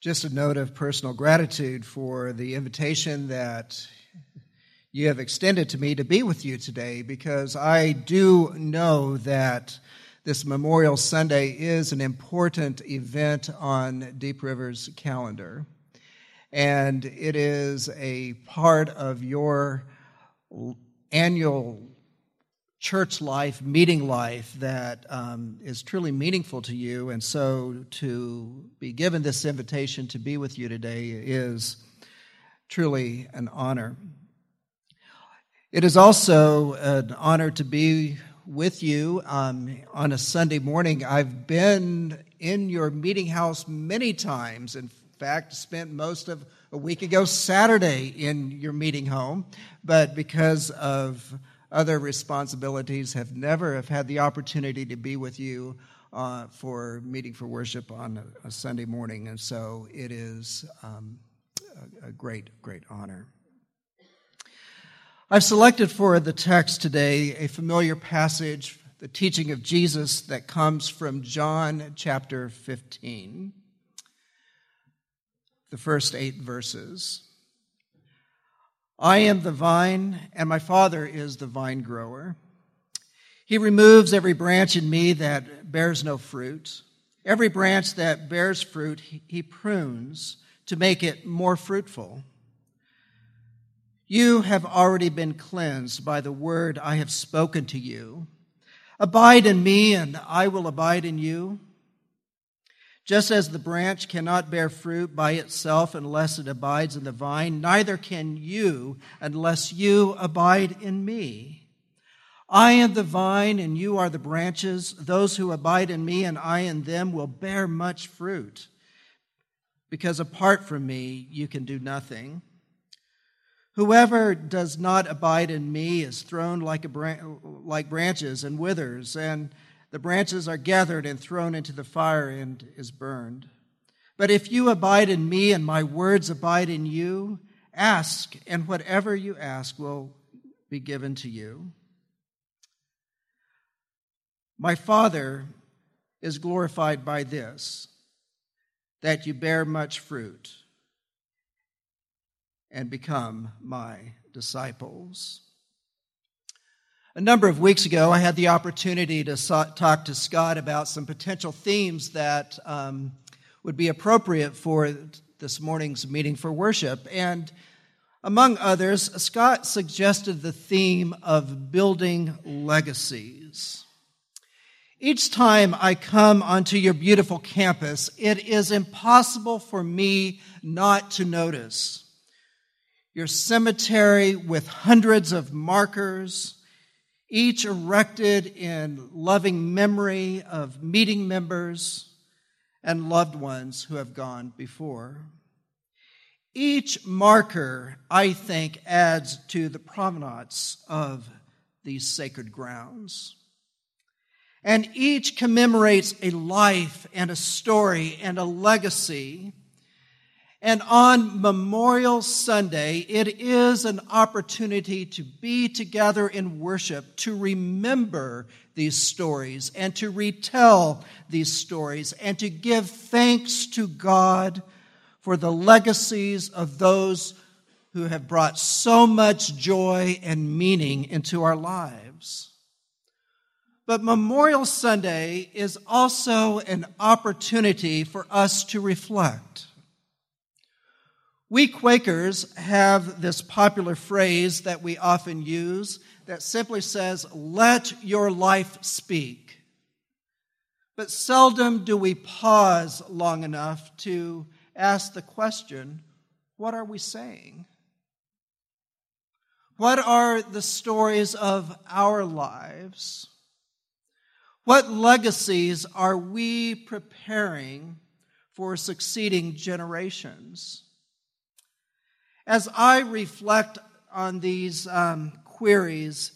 Just a note of personal gratitude for the invitation that you have extended to me to be with you today because I do know that this Memorial Sunday is an important event on Deep River's calendar. And it is a part of your annual church life, meeting life that um, is truly meaningful to you. And so to be given this invitation to be with you today is truly an honor. It is also an honor to be with you um, on a Sunday morning. I've been in your meeting house many times. In fact, spent most of a week ago Saturday in your meeting home, but because of other responsibilities, have never have had the opportunity to be with you uh, for meeting for worship on a, a, Sunday morning, and so it is um, a, a great, great honor. I've selected for the text today a familiar passage, the teaching of Jesus that comes from John chapter 15, the first eight verses. I am the vine, and my Father is the vine grower. He removes every branch in me that bears no fruit. Every branch that bears fruit, he prunes to make it more fruitful. You have already been cleansed by the word I have spoken to you. Abide in me, and I will abide in you. Just as the branch cannot bear fruit by itself unless it abides in the vine, neither can you unless you abide in me. I am the vine, and you are the branches. Those who abide in me and I in them will bear much fruit, because apart from me, you can do nothing. Whoever does not abide in me is thrown like, a like branches and withers, and the branches are gathered and thrown into the fire and is burned. But if you abide in me and my words abide in you, ask, and whatever you ask will be given to you. My Father is glorified by this, that you bear much fruit and become my disciples. A number of weeks ago, I had the opportunity to talk to Scott about some potential themes that um, would be appropriate for this morning's meeting for worship. And among others, Scott suggested the theme of building legacies. Each time I come onto your beautiful campus, it is impossible for me not to notice your cemetery with hundreds of markers each erected in loving memory of meeting members and loved ones who have gone before. Each marker, I think, adds to the provenance of these sacred grounds. And each commemorates a life and a story and a legacy and on Memorial Sunday, it is an opportunity to be together in worship, to remember these stories and to retell these stories and to give thanks to God for the legacies of those who have brought so much joy and meaning into our lives. But Memorial Sunday is also an opportunity for us to reflect we Quakers have this popular phrase that we often use that simply says, let your life speak. But seldom do we pause long enough to ask the question, what are we saying? What are the stories of our lives? What legacies are we preparing for succeeding generations? As I reflect on these um, queries,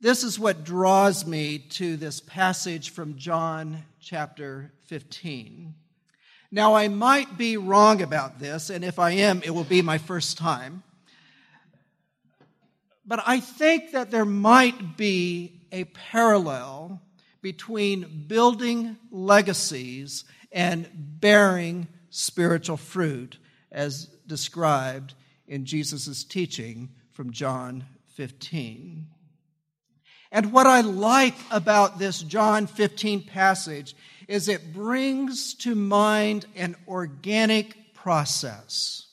this is what draws me to this passage from John chapter 15. Now, I might be wrong about this, and if I am, it will be my first time. But I think that there might be a parallel between building legacies and bearing spiritual fruit as described in Jesus' teaching from John 15. And what I like about this John 15 passage is it brings to mind an organic process,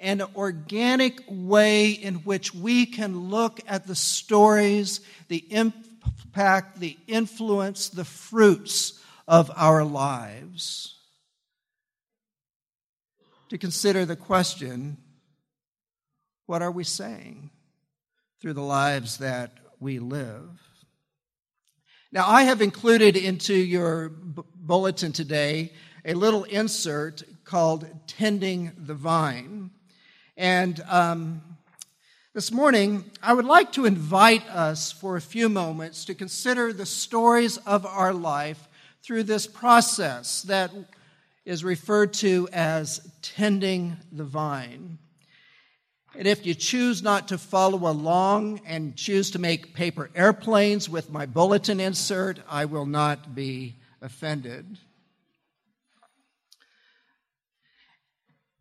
an organic way in which we can look at the stories, the impact, the influence, the fruits of our lives. To consider the question what are we saying through the lives that we live? Now, I have included into your bulletin today a little insert called Tending the Vine. And um, this morning, I would like to invite us for a few moments to consider the stories of our life through this process that is referred to as tending the vine. And if you choose not to follow along and choose to make paper airplanes with my bulletin insert, I will not be offended.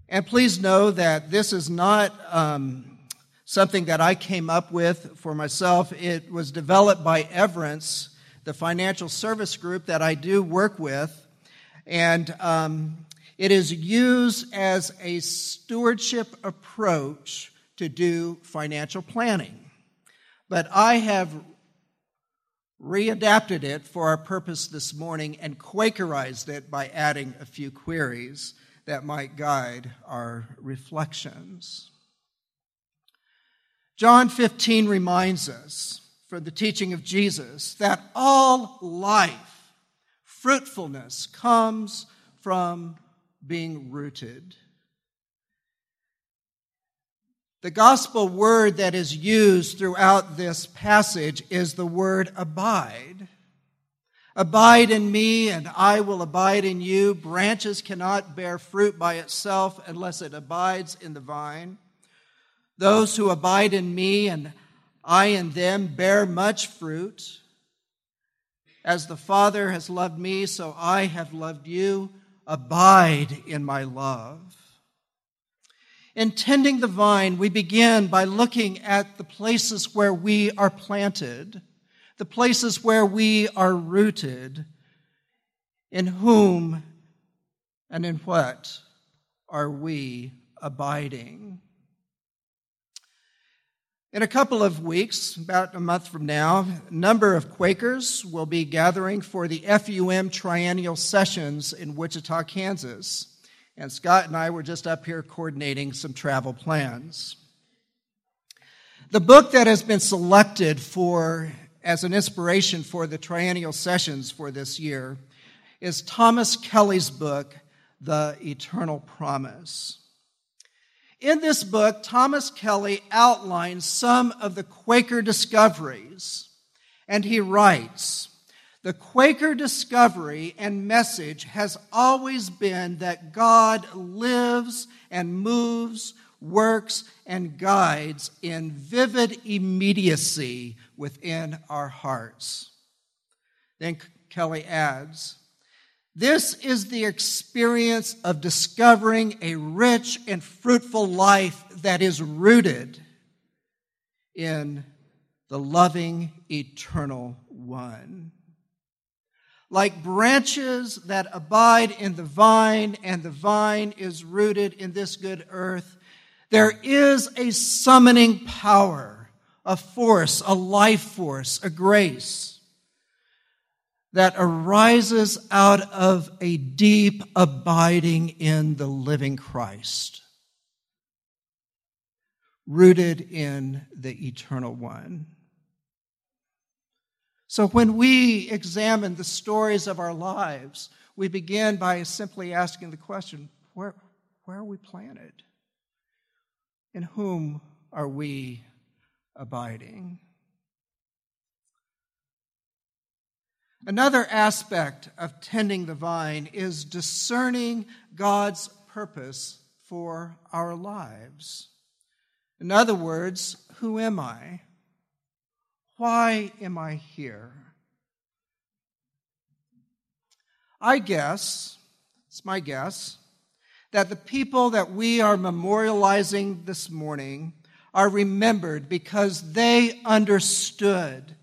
And please know that this is not um, something that I came up with for myself. It was developed by Everence, the financial service group that I do work with. And um, it is used as a stewardship approach to do financial planning. But I have readapted it for our purpose this morning and Quakerized it by adding a few queries that might guide our reflections. John 15 reminds us, from the teaching of Jesus, that all life, fruitfulness, comes from being rooted. The gospel word that is used throughout this passage is the word abide. Abide in me, and I will abide in you. Branches cannot bear fruit by itself unless it abides in the vine. Those who abide in me and I in them bear much fruit. As the Father has loved me, so I have loved you. Abide in my love. In tending the vine, we begin by looking at the places where we are planted, the places where we are rooted, in whom and in what are we abiding. In a couple of weeks, about a month from now, a number of Quakers will be gathering for the FUM Triennial Sessions in Wichita, Kansas. And Scott and I were just up here coordinating some travel plans. The book that has been selected for as an inspiration for the Triennial Sessions for this year is Thomas Kelly's book, The Eternal Promise. In this book, Thomas Kelly outlines some of the Quaker discoveries, and he writes The Quaker discovery and message has always been that God lives and moves, works, and guides in vivid immediacy within our hearts. Then Kelly adds, this is the experience of discovering a rich and fruitful life that is rooted in the loving, eternal one. Like branches that abide in the vine, and the vine is rooted in this good earth, there is a summoning power, a force, a life force, a grace that arises out of a deep abiding in the living Christ, rooted in the eternal one. So when we examine the stories of our lives, we begin by simply asking the question where, where are we planted? In whom are we abiding? Another aspect of tending the vine is discerning God's purpose for our lives. In other words, who am I? Why am I here? I guess, it's my guess, that the people that we are memorializing this morning are remembered because they understood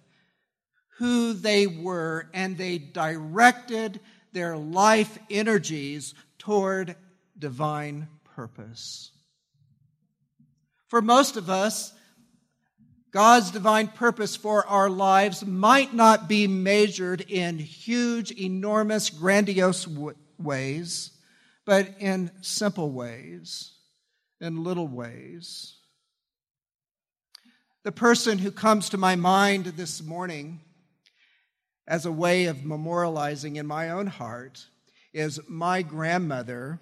who they were and they directed their life energies toward divine purpose. For most of us, God's divine purpose for our lives might not be measured in huge, enormous, grandiose ways, but in simple ways, in little ways. The person who comes to my mind this morning as a way of memorializing in my own heart is my grandmother,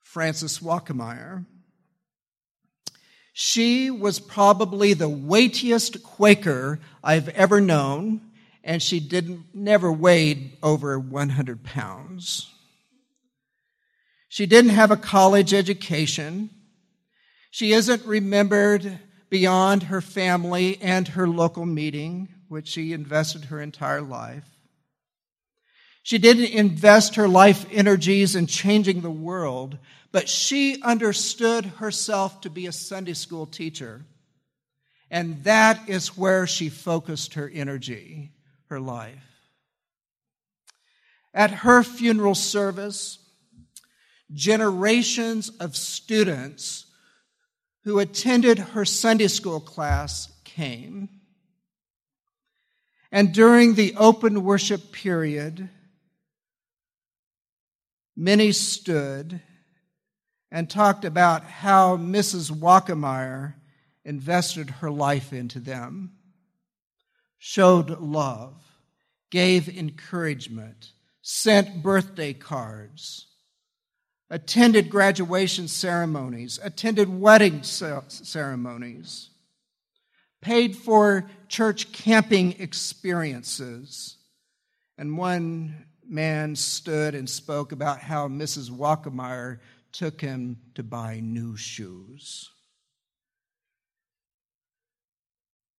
Frances Wackemeyer. She was probably the weightiest Quaker I've ever known, and she didn't never weighed over 100 pounds. She didn't have a college education. She isn't remembered beyond her family and her local meeting, which she invested her entire life. She didn't invest her life energies in changing the world, but she understood herself to be a Sunday school teacher. And that is where she focused her energy, her life. At her funeral service, generations of students who attended her Sunday school class came. And during the open worship period, many stood and talked about how Mrs. Wackemeyer invested her life into them, showed love, gave encouragement, sent birthday cards, attended graduation ceremonies, attended wedding ceremonies, paid for church camping experiences. And one man stood and spoke about how Mrs. Wackemeyer took him to buy new shoes.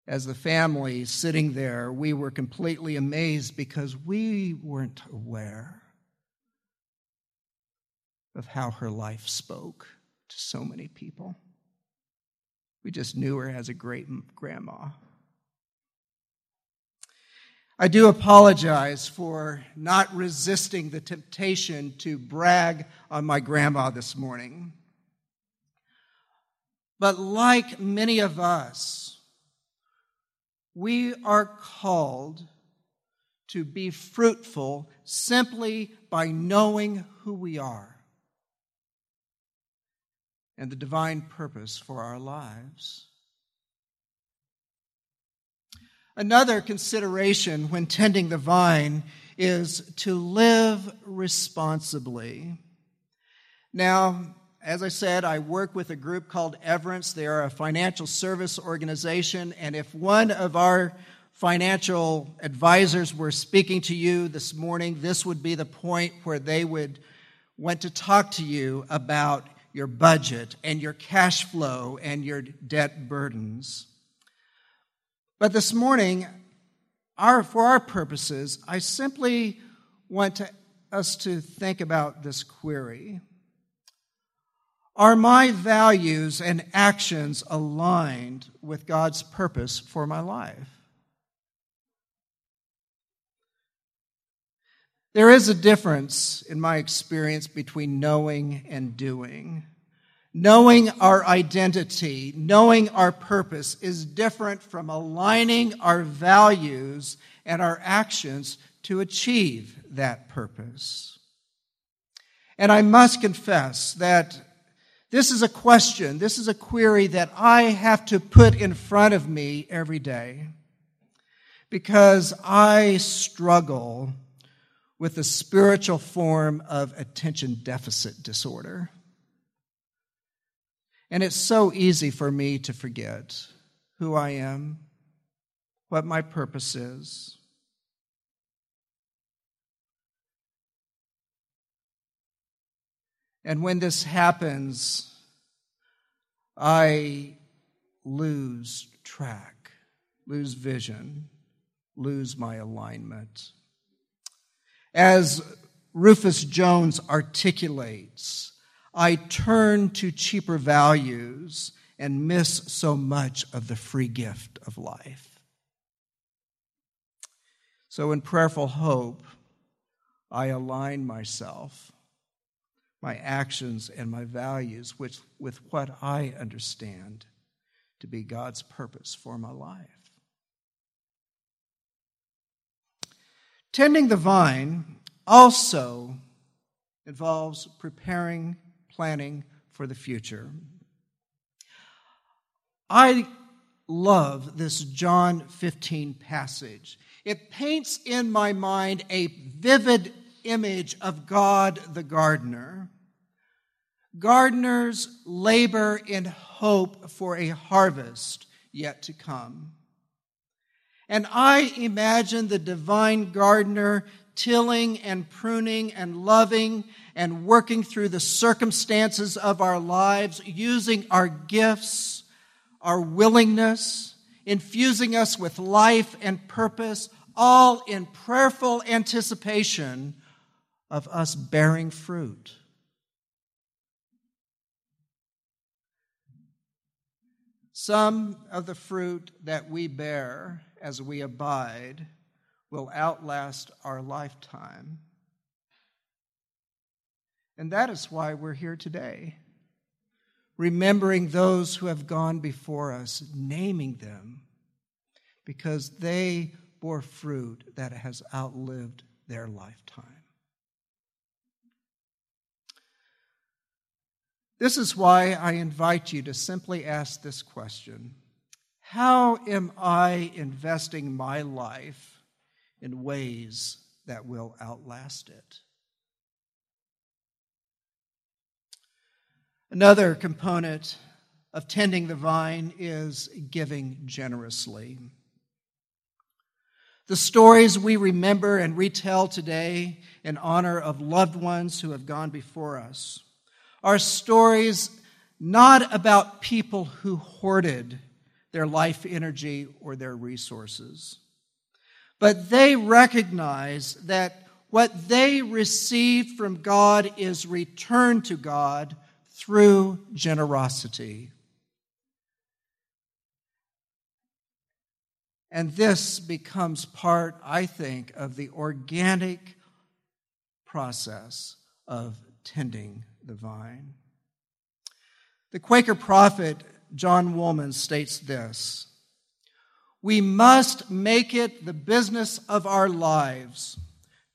As the family sitting there, we were completely amazed because we weren't aware of how her life spoke to so many people. We just knew her as a great grandma. I do apologize for not resisting the temptation to brag on my grandma this morning. But like many of us, we are called to be fruitful simply by knowing who we are and the divine purpose for our lives. Another consideration when tending the vine is to live responsibly. Now, as I said, I work with a group called Everence. They are a financial service organization, and if one of our financial advisors were speaking to you this morning, this would be the point where they would want to talk to you about your budget and your cash flow and your debt burdens. But this morning, our, for our purposes, I simply want to, us to think about this query. Are my values and actions aligned with God's purpose for my life? There is a difference, in my experience, between knowing and doing. Knowing our identity, knowing our purpose is different from aligning our values and our actions to achieve that purpose. And I must confess that this is a question, this is a query that I have to put in front of me every day because I struggle with a spiritual form of attention deficit disorder. And it's so easy for me to forget who I am, what my purpose is. And when this happens, I lose track, lose vision, lose my alignment. As Rufus Jones articulates, I turn to cheaper values and miss so much of the free gift of life. So, in prayerful hope, I align myself, my actions, and my values with, with what I understand to be God's purpose for my life. Tending the vine also involves preparing, planning for the future. I love this John 15 passage. It paints in my mind a vivid image of God the gardener. Gardeners labor in hope for a harvest yet to come. And I imagine the divine gardener tilling and pruning and loving and working through the circumstances of our lives, using our gifts, our willingness, infusing us with life and purpose, all in prayerful anticipation of us bearing fruit. Some of the fruit that we bear as we abide will outlast our lifetime. And that is why we're here today, remembering those who have gone before us, naming them, because they bore fruit that has outlived their lifetime. This is why I invite you to simply ask this question How am I investing my life in ways that will outlast it. Another component of tending the vine is giving generously. The stories we remember and retell today in honor of loved ones who have gone before us are stories not about people who hoarded their life energy or their resources but they recognize that what they receive from God is returned to God through generosity. And this becomes part, I think, of the organic process of tending the vine. The Quaker prophet John Woolman states this we must make it the business of our lives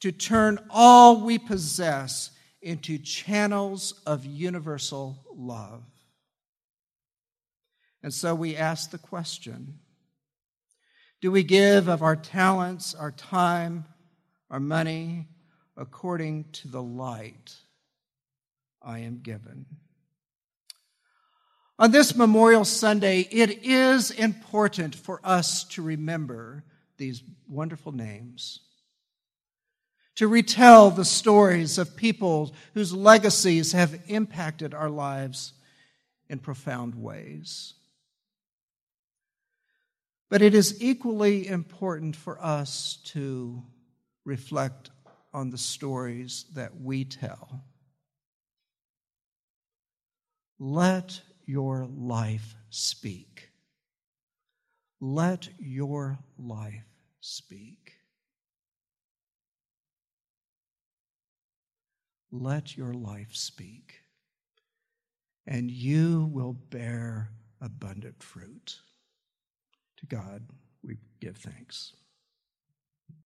to turn all we possess into channels of universal love. And so we ask the question Do we give of our talents, our time, our money according to the light I am given? On this Memorial Sunday, it is important for us to remember these wonderful names, to retell the stories of people whose legacies have impacted our lives in profound ways. But it is equally important for us to reflect on the stories that we tell. Let your life speak. Let your life speak. Let your life speak, and you will bear abundant fruit. To God we give thanks.